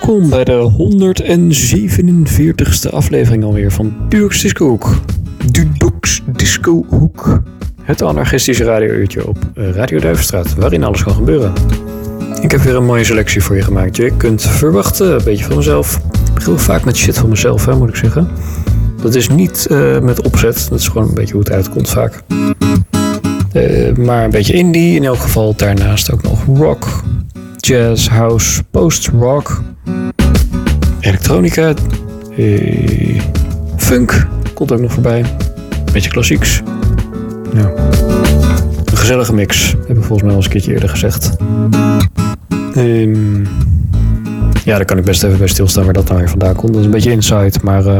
Welkom bij de 147ste aflevering alweer van Dux Disco Hoek. Dux Disco Hoek. Het anarchistische radiouurtje op eh, Radio Duivenstraat, waarin alles kan gebeuren. Ik heb weer een mooie selectie voor je gemaakt. Je kunt verwachten, een beetje van mezelf. Ik begin vaak met shit van mezelf, hè, moet ik zeggen. Dat is niet uh, met opzet, dat is gewoon een beetje hoe het uitkomt vaak. Uh, maar een beetje indie in elk geval. Daarnaast ook nog rock, jazz, house, post-rock, elektronica, eh, funk komt ook nog voorbij. Beetje klassieks. Ja. Een gezellige mix, heb ik volgens mij al eens een keertje eerder gezegd. Um, ja, daar kan ik best even bij stilstaan waar dat nou weer vandaan komt. Dat is een beetje insight, maar uh,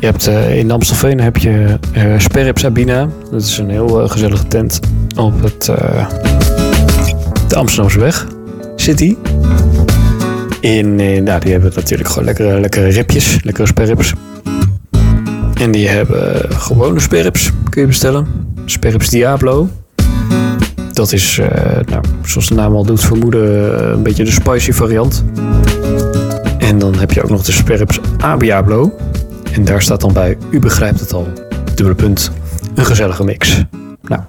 je hebt, uh, in Amstelveen heb je uh, Sperrip Sabina. Dat is een heel gezellige tent op het, de Amsterdamse weg. City. In, in, nou, die hebben natuurlijk gewoon lekkere, lekkere ripjes, lekkere sperrips. En die hebben gewone sperrips, kun je bestellen. Sperrips Diablo. Dat is, uh, nou, zoals de naam al doet vermoeden, een beetje de spicy variant. En dan heb je ook nog de sperrips Abiablo. En daar staat dan bij, u begrijpt het al, dubbele punt, een gezellige mix. Nou,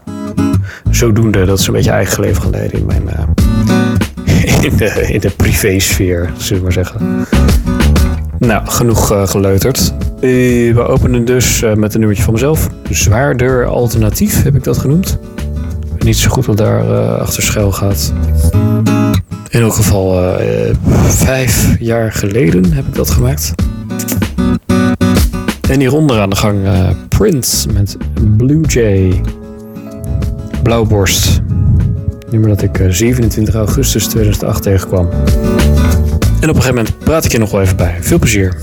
zodoende, dat is een beetje eigen leven geleden in mijn... Uh, in de, in de privésfeer, zullen we maar zeggen. Nou, genoeg uh, geleuterd. Uh, we openen dus uh, met een nummertje van mezelf. Zwaarder alternatief heb ik dat genoemd. Niet zo goed wat daar achter schuil gaat. In elk geval vijf jaar geleden heb ik dat gemaakt. En hieronder aan de gang Prince met Blue Jay. Blauwborst nummer dat ik 27 augustus 2008 tegenkwam. En op een gegeven moment praat ik je nog wel even bij. Veel plezier.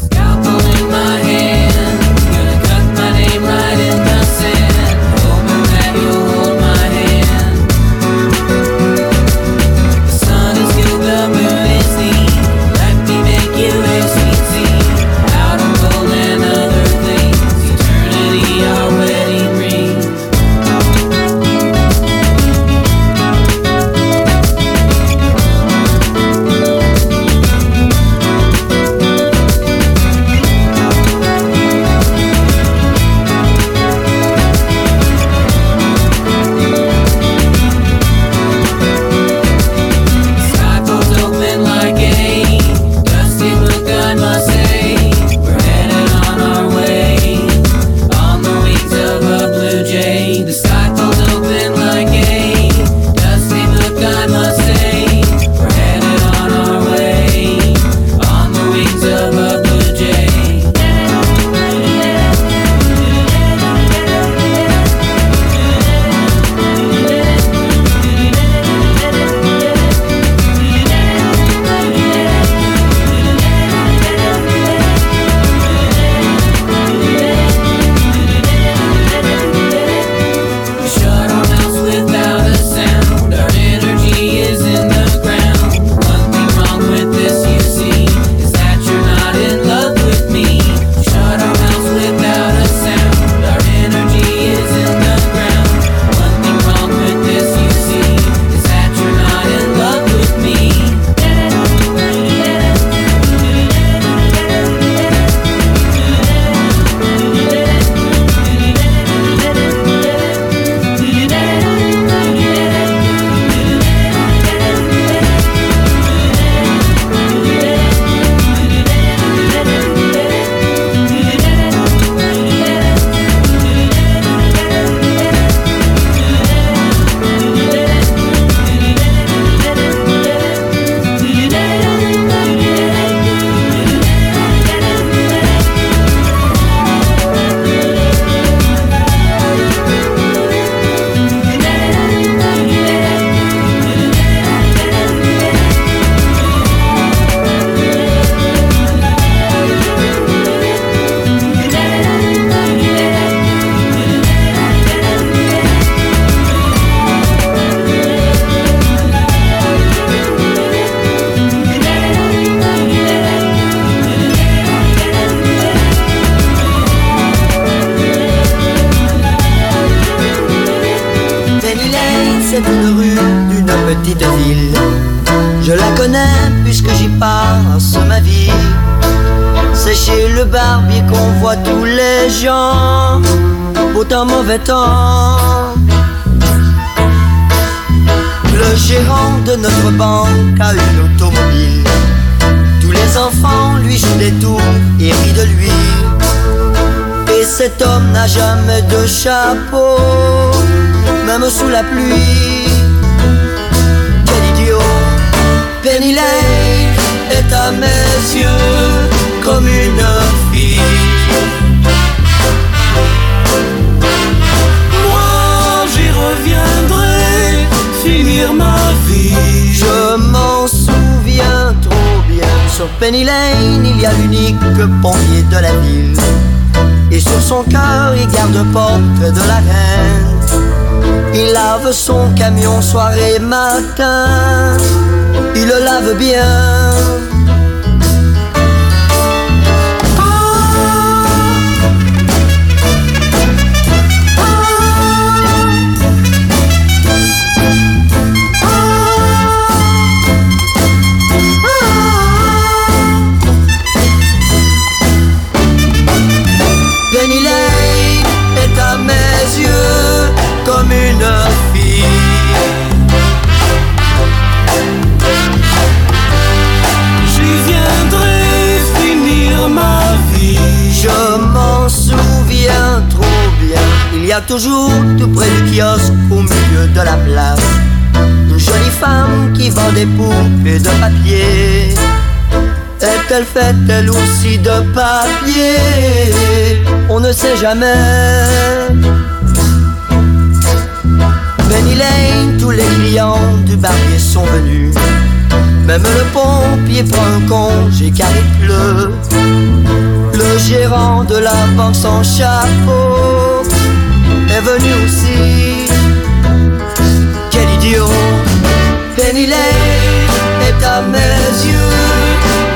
Jamais de chapeau, même sous la pluie. Quel idiot, Penny Lane est à mes yeux comme une fille. Moi j'y reviendrai finir ma vie. Je m'en souviens trop bien. Sur Penny Lane, il y a l'unique pompier de la ville. Et sur son cœur, il garde portrait de la reine. Il lave son camion soir et matin. Il le lave bien. Toujours tout près du kiosque au milieu de la place une jolie femme qui vend des poupées de papier. Est-elle faite elle aussi de papier? On ne sait jamais. Penny Lane, tous les clients du barbier sont venus. Même le pompier prend un congé car il pleut. Le gérant de la banque sans chapeau est venu aussi. Quel idiot Penny Lane est à mes yeux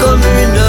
comme une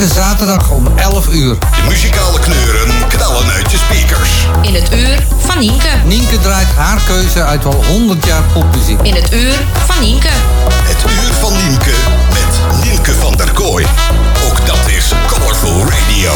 Elke zaterdag om 11 uur. De muzikale kleuren knallen uit je speakers. In het uur van Nienke. Nienke draait haar keuze uit wel 100 jaar popmuziek. In het uur van Nienke. Het uur van Nienke met Nienke van der Kooi. Ook dat is Colorful Radio.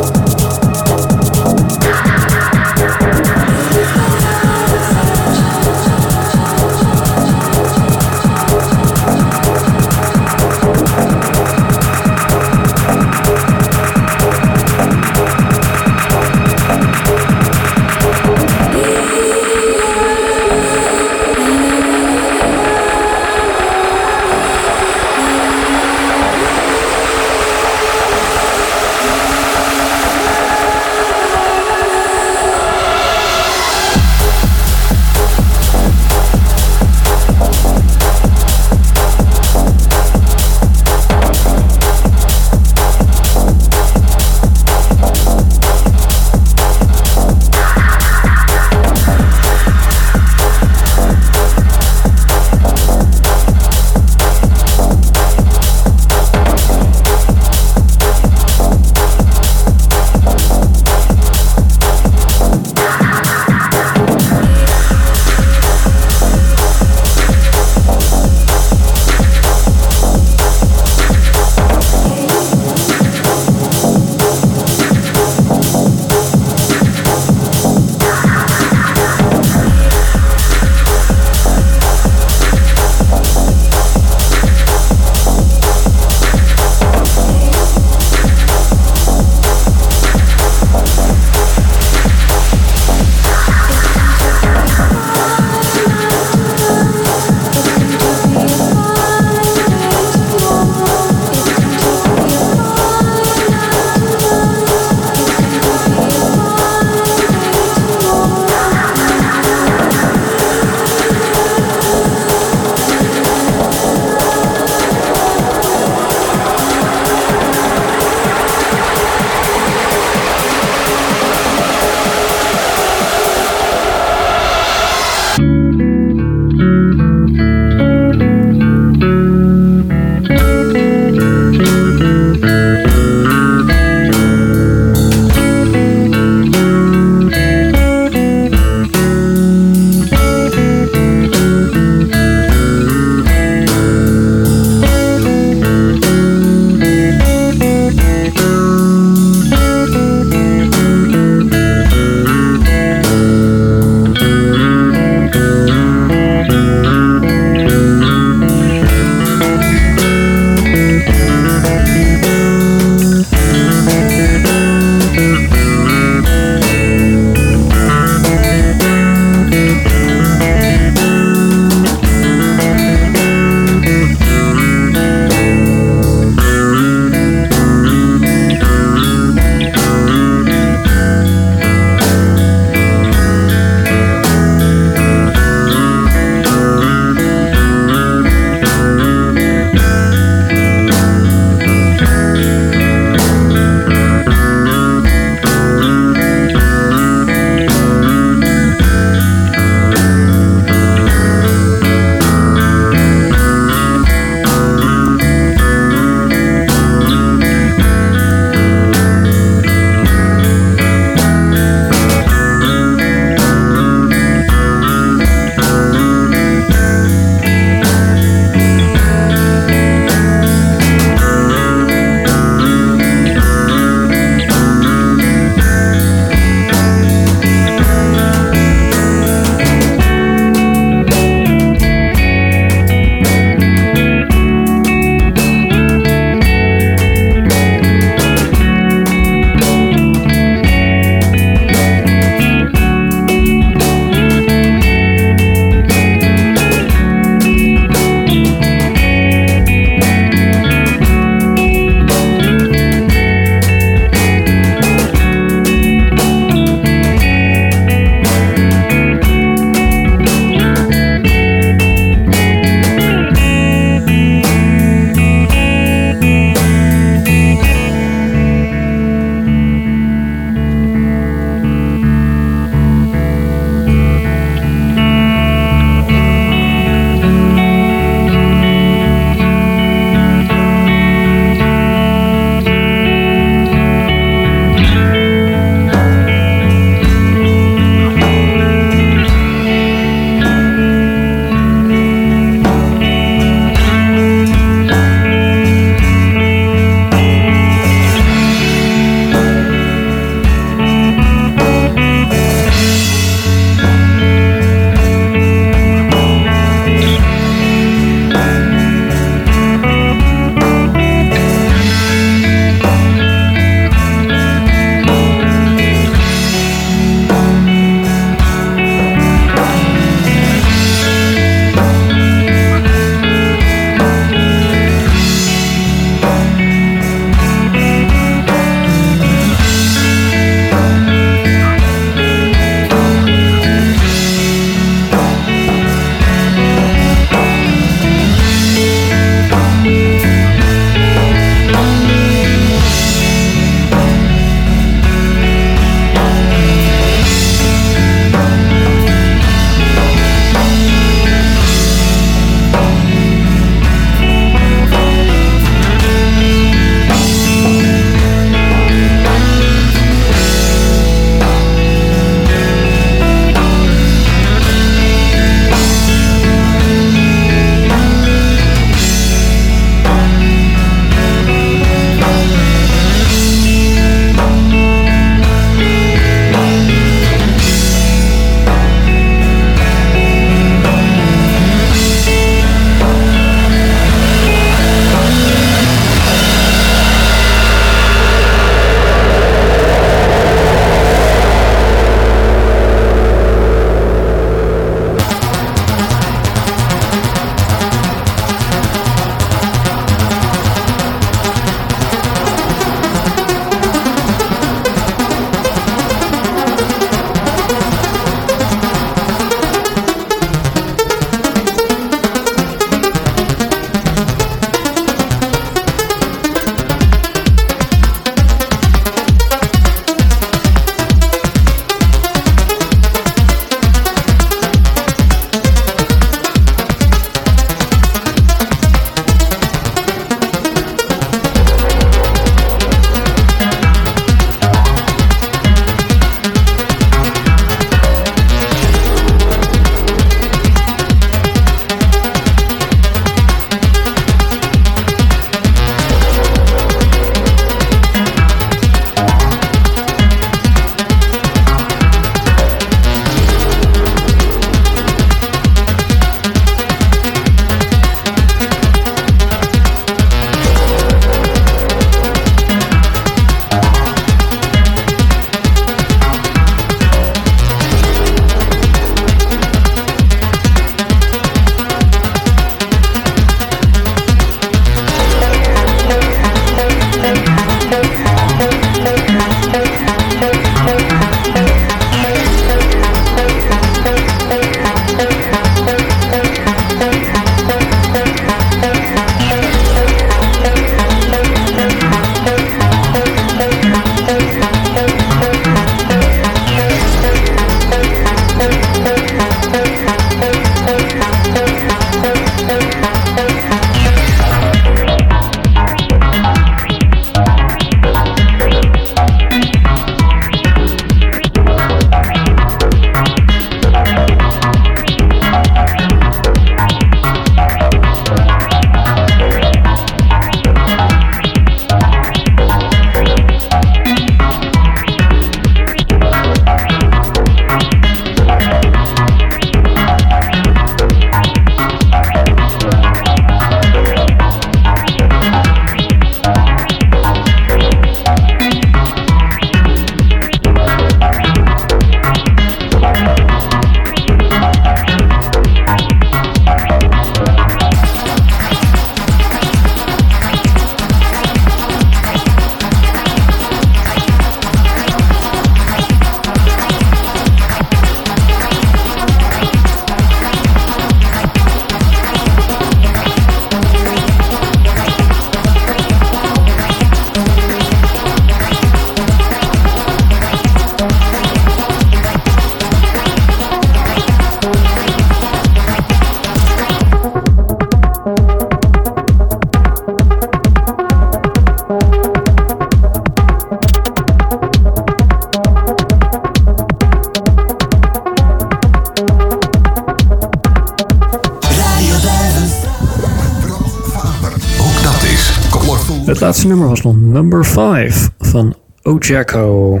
Laatste nummer was nog number 5 van Ojako.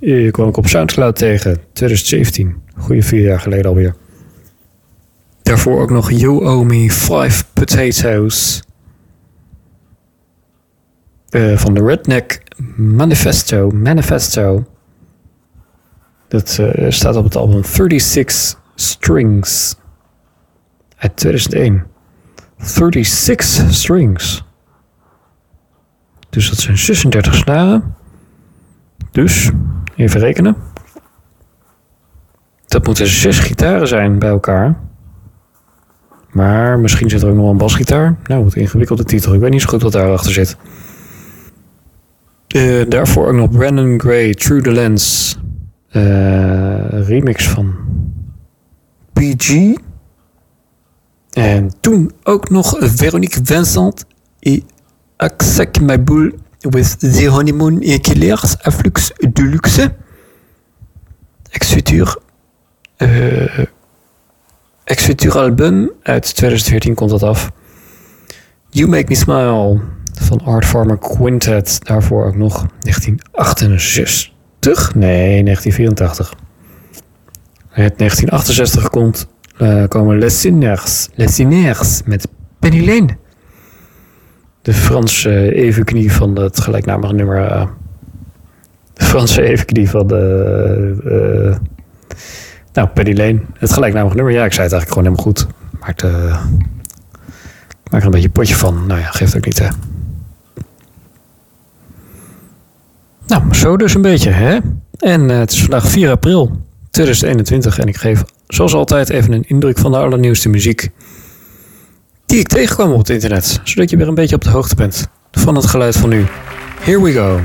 Die kwam ik op Soundcloud tegen, 2017. Goeie vier jaar geleden alweer. Daarvoor ook nog You Owe Me Five Potatoes. Eh, van de Redneck Manifesto. Manifesto. Dat eh, staat op het album 36 Strings. Uit 2001. 36 Strings. Dus dat zijn 36 snaren. Dus, even rekenen. Dat moeten zes gitaren zijn bij elkaar. Maar misschien zit er ook nog een basgitaar. Nou, wat een ingewikkelde titel. Ik weet niet zo goed wat daarachter zit. Eh, daarvoor ook nog Brandon Gray, True the Lens. Eh, remix van PG. En toen ook nog Veronique Vincent My Bull with The Honeymoon Killers Afflux de Luxe. Ex-futur. eh Ex-futur album uit 2014 komt dat af. You Make Me Smile van Art Farmer Quintet. Daarvoor ook nog 1968. Nee, 1984. Het 1968 komt, eh, komen Les Sinners, Les Sinners met Penny Lane. De Franse evenknie van het gelijknamige nummer. eh, de Franse evenknie van de. eh, nou, Penny Lane. Het gelijknamige nummer. Ja, ik zei het eigenlijk gewoon helemaal goed. Eh maak er een beetje potje van. Nou ja, geeft ook niet, hè. Nou, zo dus een beetje, hè. En eh, het is vandaag 4 april 2021 en ik geef zoals altijd even een indruk van de allernieuwste muziek die ik tegenkwam op het internet, zodat je weer een beetje op de hoogte bent van het geluid van nu. Here we go.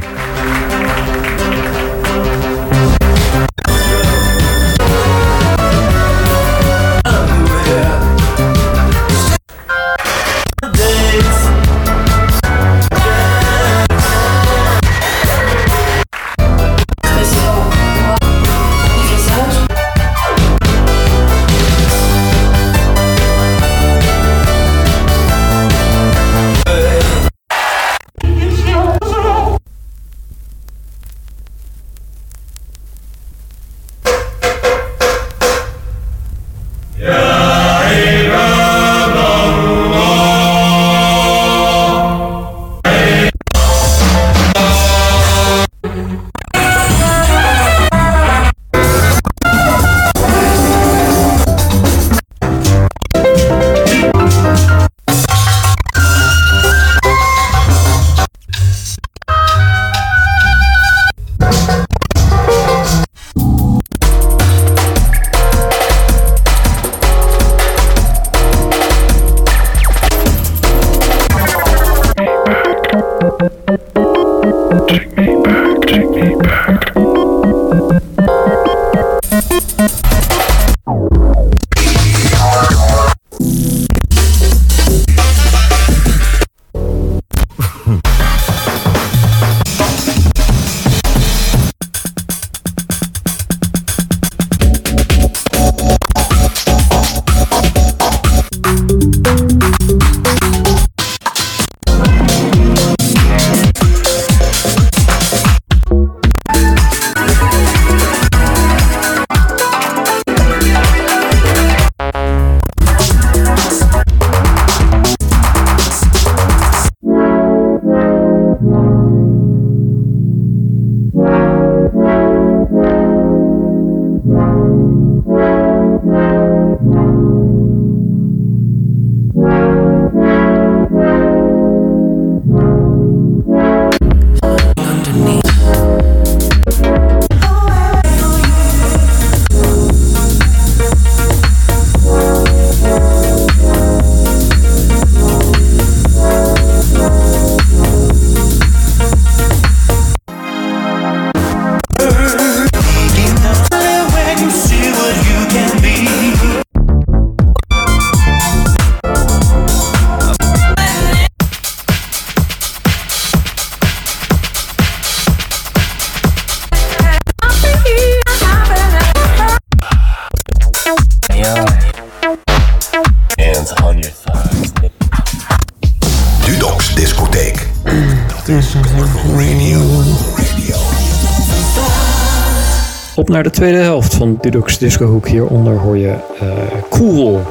Tweede helft van Dudok's Disco Hoek. Hieronder hoor je eh, Cool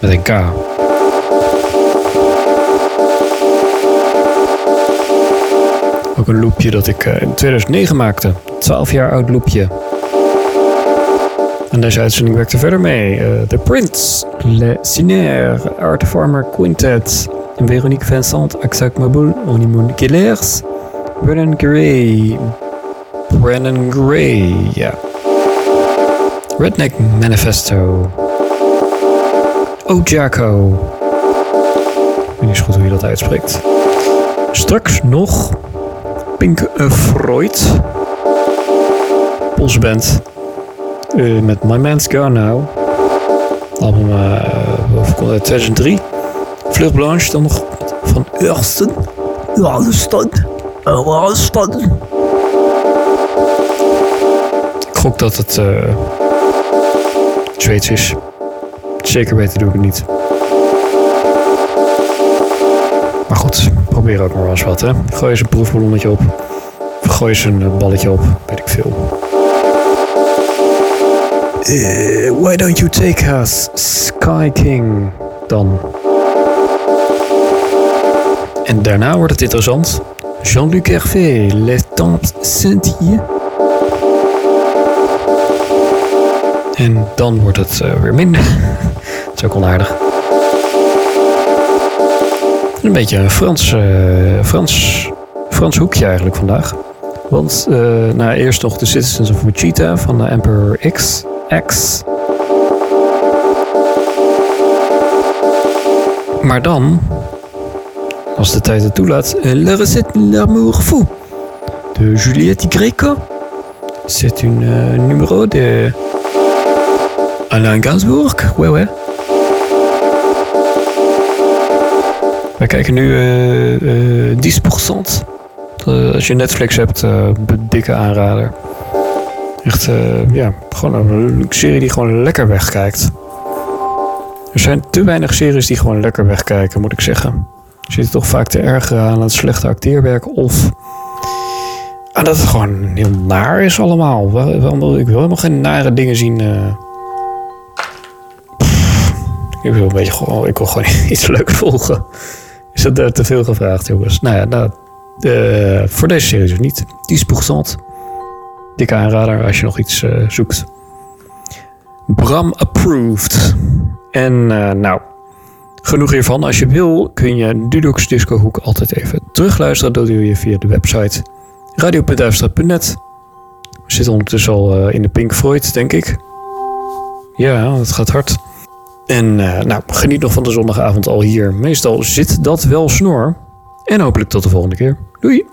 met een K. Ook een loopje dat ik eh, in 2009 maakte. 12 jaar oud loopje. En deze uitzending werkte verder mee. eh, The Prince, Le Cinaire, Art Farmer Quintet, Veronique Vincent, Axac Maboul, Onimoun Gillers, Brennan Gray, Brennan Gray, ja. Redneck Manifesto. Ojako. Ik weet niet goed hoe je dat uitspreekt. Straks nog Pink Freud. Band. Eh, met My Man's Gone Now. Album uh, uit 2003. Vlug Blanche dan nog van Ursten. Ursten. Ursten. Ik gok dat het eh Zweeds is. Zeker weten doe ik het niet. Maar goed, probeer ook maar eens wat, hè. Gooi eens een proefballonnetje op. Gooi eens een eh, balletje op, weet ik veel. Eh, why don't you take us, Sky King, dan? En daarna wordt het interessant. Jean-Luc Hervé, Les Temps Scintillent. En dan wordt het eh, weer minder. Dat is ook onaardig. Een beetje een Frans, eh, Frans, Frans hoekje eigenlijk vandaag. Want eh, nou, eerst nog de Citizens of Wichita van de Emperor X. X. Maar dan, als de tijd het toelaat, La recette l'amour fou de Juliette Greco. C'est une numéro de Alain Gainsbourg. Ouais, ouais. Wij kijken nu eh eh 10%. Eh, als je Netflix hebt, eh, dikke aanrader. Echt, eh, ja, gewoon een serie die gewoon lekker wegkijkt. Er zijn te weinig series die gewoon lekker wegkijken, moet ik zeggen. Je zit toch vaak te ergeren aan het slechte acteerwerk of aan dat het gewoon heel naar is allemaal. Ik wil helemaal geen nare dingen zien. Ik wil een beetje gewoon, ik wil gewoon iets leuks volgen. Is dat eh, te veel gevraagd, jongens? Nou ja, nou, eh, voor deze serie dus niet. 10%. Dikke aanrader als je nog iets eh, zoekt. Bram approved. En nou, genoeg hiervan. Als je wil kun je Dudox Disco Hoek altijd even terugluisteren. Dat doe je via de website radio.duifstraat.net. We zitten ondertussen al in de Pink Floyd, denk ik. Ja, het gaat hard. En eh, nou, geniet nog van de zondagavond al hier. Meestal zit dat wel snor. En hopelijk tot de volgende keer. Doei!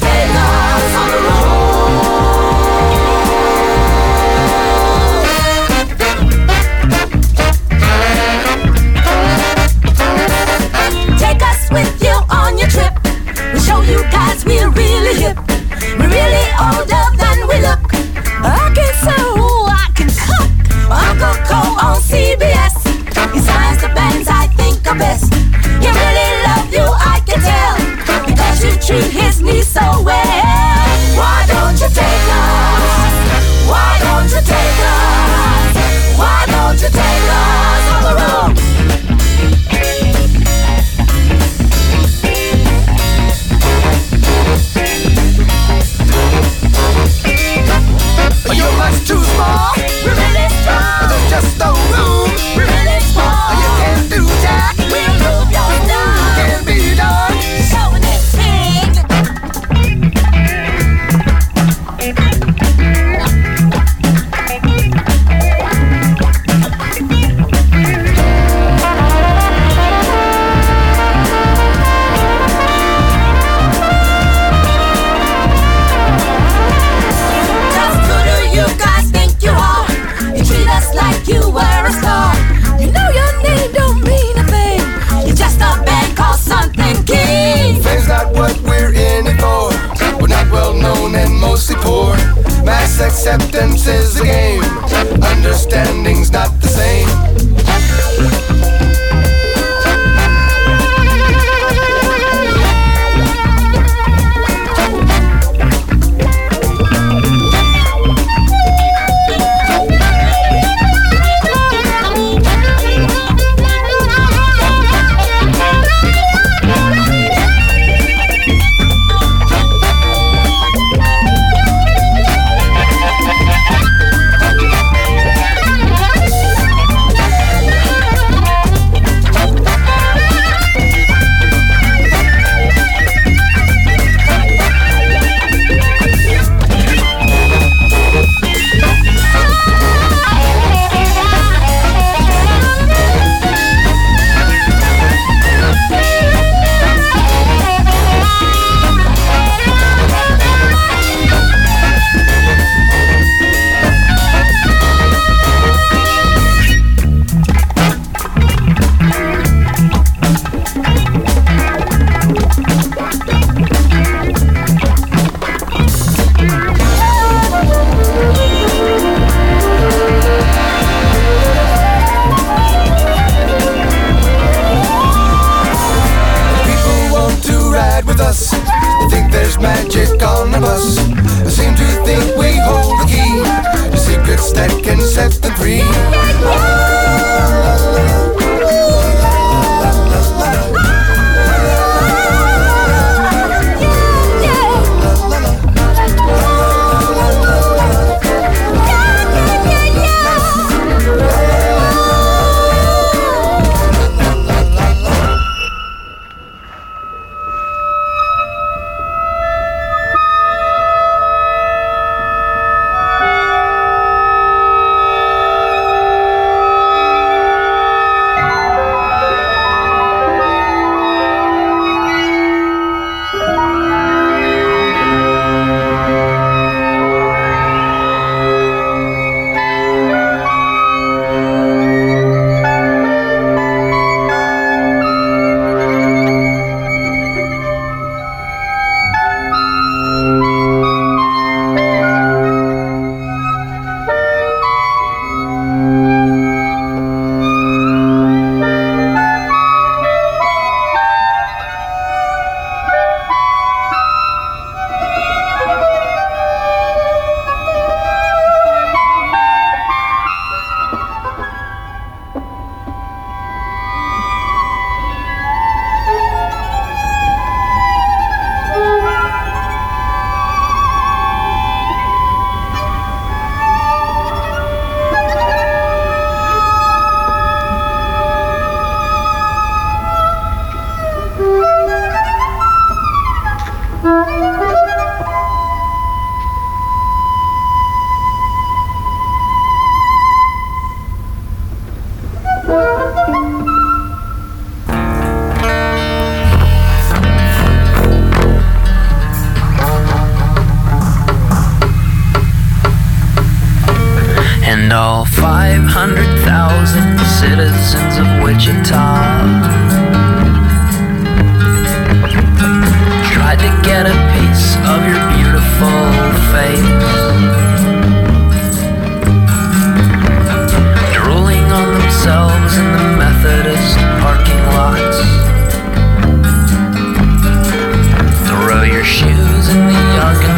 Why don't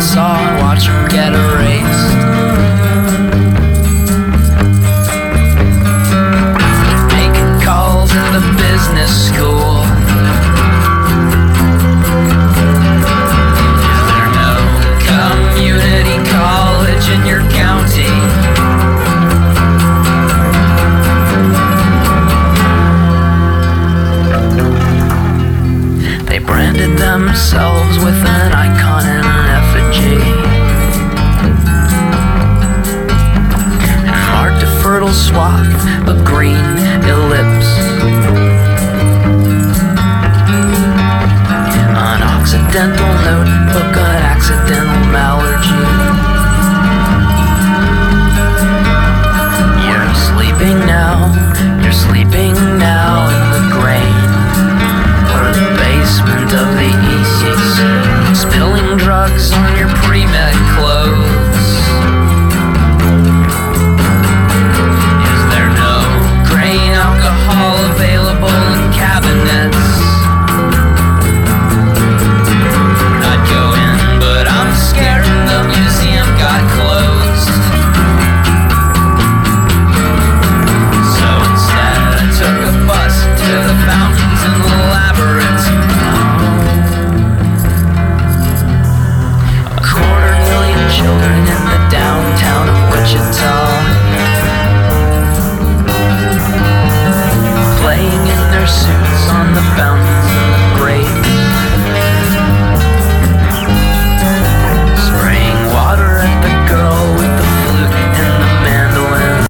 saw and watch her get arranged.